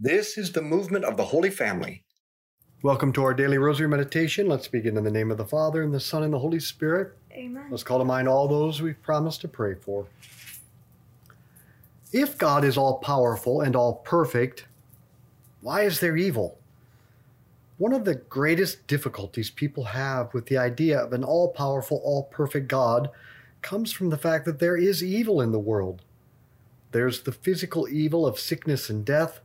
This is the movement of the Holy Family. Welcome to our daily rosary meditation. Let's begin in the name of the Father, and the Son, and the Holy Spirit. Amen. Let's call to mind all those we've promised to pray for. If God is all powerful and all perfect, why is there evil? One of the greatest difficulties people have with the idea of an all powerful, all perfect God comes from the fact that there is evil in the world. There's the physical evil of sickness and death,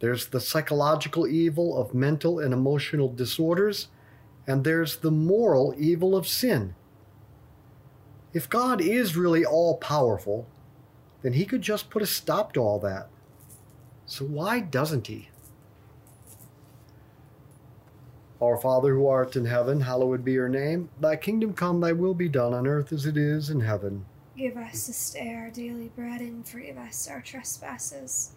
there's the psychological evil of mental and emotional disorders, and there's the moral evil of sin. If God is really all powerful, then he could just put a stop to all that. So why doesn't he? Our Father who art in heaven, hallowed be your name. Thy kingdom come, thy will be done on earth as it is in heaven. Give us this day our daily bread and forgive us our trespasses,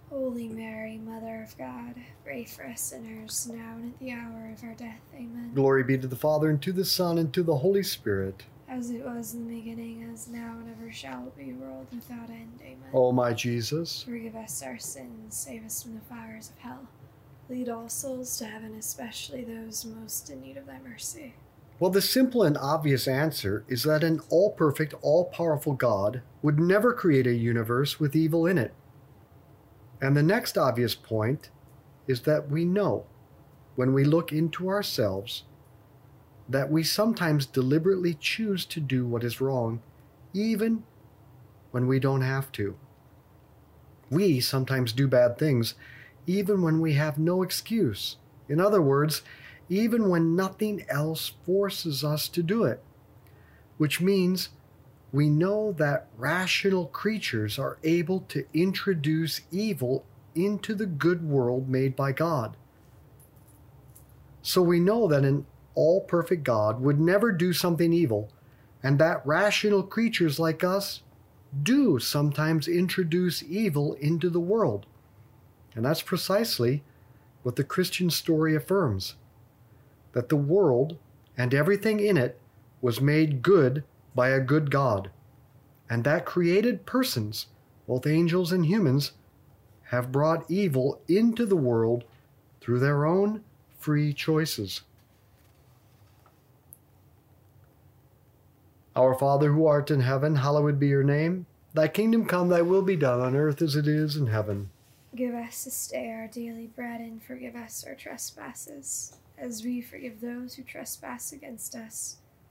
Holy Mary, Mother of God, pray for us sinners, now and at the hour of our death. Amen. Glory be to the Father, and to the Son, and to the Holy Spirit. As it was in the beginning, as now, and ever shall be, world without end. Amen. O my Jesus, Forgive us our sins, save us from the fires of hell. Lead all souls to heaven, especially those most in need of thy mercy. Well, the simple and obvious answer is that an all perfect, all powerful God would never create a universe with evil in it. And the next obvious point is that we know, when we look into ourselves, that we sometimes deliberately choose to do what is wrong, even when we don't have to. We sometimes do bad things, even when we have no excuse. In other words, even when nothing else forces us to do it. Which means we know that rational creatures are able to introduce evil into the good world made by God. So we know that an all perfect God would never do something evil, and that rational creatures like us do sometimes introduce evil into the world. And that's precisely what the Christian story affirms that the world and everything in it was made good by a good God, and that created persons, both angels and humans, have brought evil into the world through their own free choices. Our Father who art in heaven, hallowed be your name. Thy kingdom come, thy will be done on earth as it is in heaven. Give us this day our daily bread, and forgive us our trespasses, as we forgive those who trespass against us.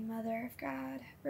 God,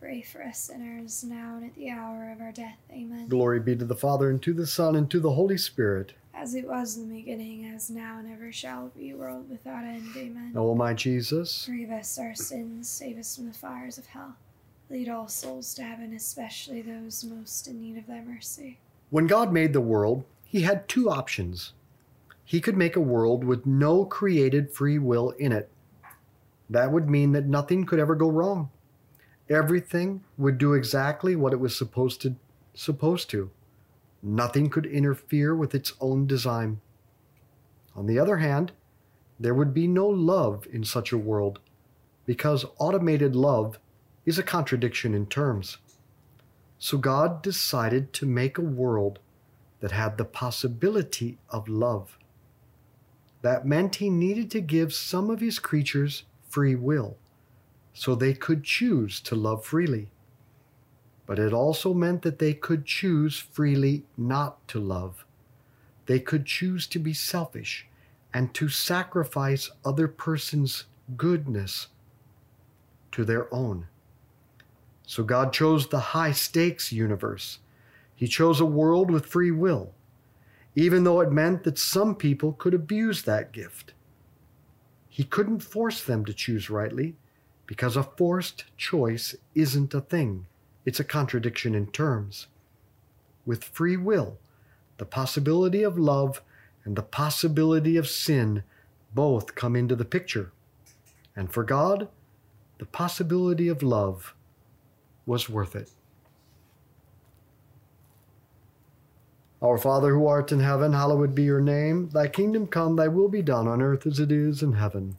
pray for us sinners, now and at the hour of our death. Amen. Glory be to the Father, and to the Son, and to the Holy Spirit. As it was in the beginning, as now, and ever shall be, world without end. Amen. O my Jesus, Forgive us our sins, save us from the fires of hell. Lead all souls to heaven, especially those most in need of thy mercy. when God made the world, he had two options. He could make a world with no created free will in it. That would mean that nothing could ever go wrong. Everything would do exactly what it was supposed to supposed to. Nothing could interfere with its own design. On the other hand, there would be no love in such a world because automated love is a contradiction in terms. So God decided to make a world that had the possibility of love. That meant he needed to give some of his creatures free will so they could choose to love freely. But it also meant that they could choose freely not to love. They could choose to be selfish and to sacrifice other person's goodness to their own. So God chose the high stakes universe. He chose a world with free will, even though it meant that some people could abuse that gift. He couldn't force them to choose rightly because a forced choice isn't a thing, it's a contradiction in terms. With free will, the possibility of love and the possibility of sin both come into the picture. And for God, the possibility of love was worth it. Our Father who art in heaven, hallowed be your name. Thy kingdom come, thy will be done on earth as it is in heaven.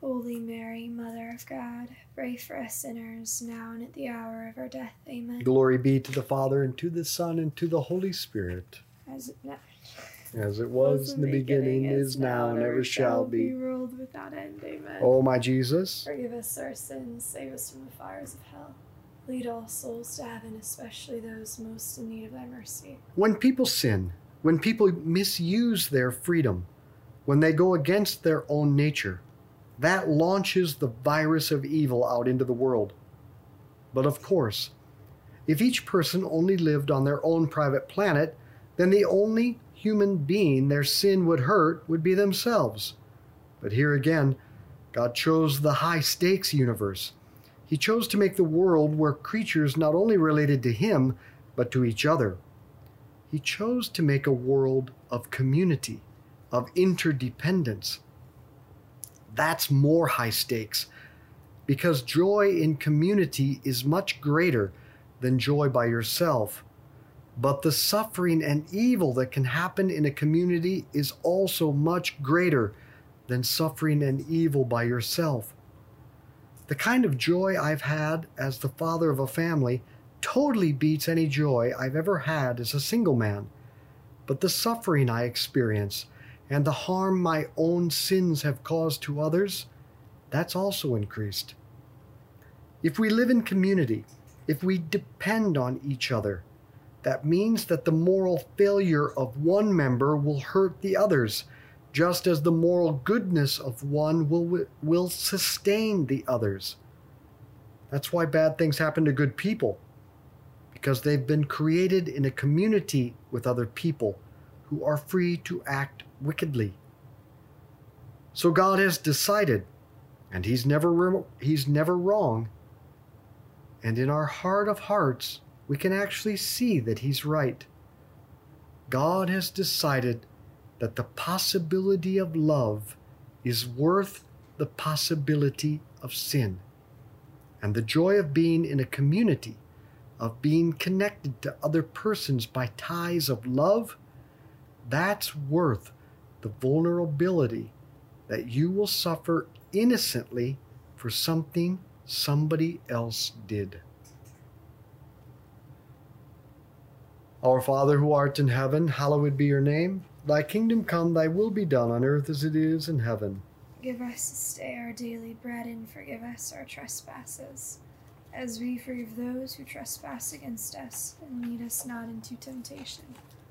Holy Mary, Mother of God, pray for us sinners, now and at the hour of our death. Amen. Glory be to the Father, and to the Son, and to the Holy Spirit, As it now as it was in the beginning, is now, and ever shall be. world without end. Amen. O my Jesus, Forgive us our sins, save us from the fires of hell. Lead all souls to heaven, especially those most in need of thy mercy. when people sin, when people misuse their freedom, when they go against their own nature, that launches the virus of evil out into the world. But of course, if each person only lived on their own private planet, then the only human being their sin would hurt would be themselves. But here again, God chose the high stakes universe. He chose to make the world where creatures not only related to Him, but to each other. He chose to make a world of community, of interdependence. That's more high stakes because joy in community is much greater than joy by yourself. But the suffering and evil that can happen in a community is also much greater than suffering and evil by yourself. The kind of joy I've had as the father of a family totally beats any joy I've ever had as a single man. But the suffering I experience and the harm my own sins have caused to others, that's also increased. If we live in community, if we depend on each other, that means that the moral failure of one member will hurt the others, just as the moral goodness of one will, will sustain the others. That's why bad things happen to good people, because they've been created in a community with other people who are free to act wickedly. So God has decided, and He's never, he's never wrong. And in our heart of hearts, we can actually see that He's right. God has decided that the possibility of love is worth the possibility of sin. And the joy of being in a community, of being connected to other persons by ties of love, that's worth the vulnerability that you will suffer innocently for something somebody else did. Our Father who art in heaven, hallowed be your name. Thy kingdom come, thy will be done on earth as it is in heaven. Give us this day our daily bread, and forgive us our trespasses, as we forgive those who trespass against us. And lead us not into temptation,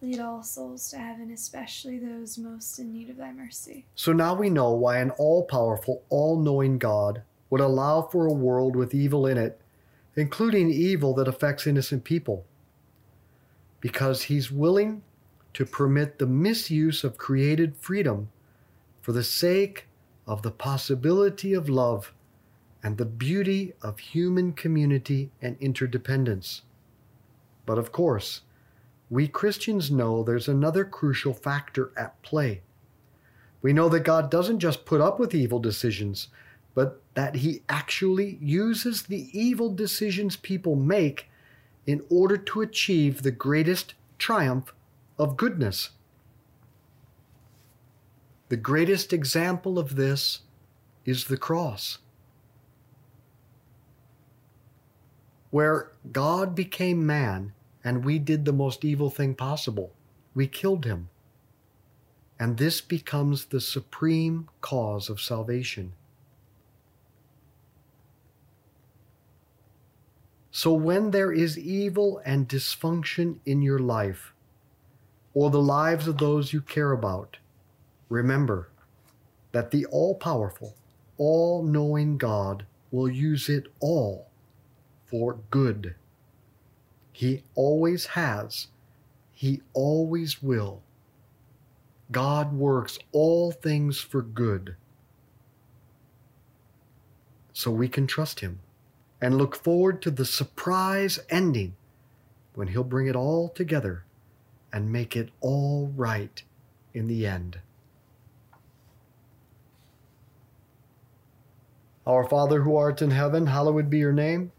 Lead all souls to heaven, especially those most in need of thy mercy. So now we know why an all powerful, all knowing God would allow for a world with evil in it, including evil that affects innocent people. Because he's willing to permit the misuse of created freedom for the sake of the possibility of love and the beauty of human community and interdependence. But of course, we Christians know there's another crucial factor at play. We know that God doesn't just put up with evil decisions, but that He actually uses the evil decisions people make in order to achieve the greatest triumph of goodness. The greatest example of this is the cross, where God became man and we did the most evil thing possible. We killed him. And this becomes the supreme cause of salvation. So, when there is evil and dysfunction in your life, or the lives of those you care about, remember that the all powerful, all knowing God will use it all for good. He always has, He always will. God works all things for good. So we can trust Him and look forward to the surprise ending when He'll bring it all together and make it all right in the end. Our Father who art in heaven, hallowed be your name.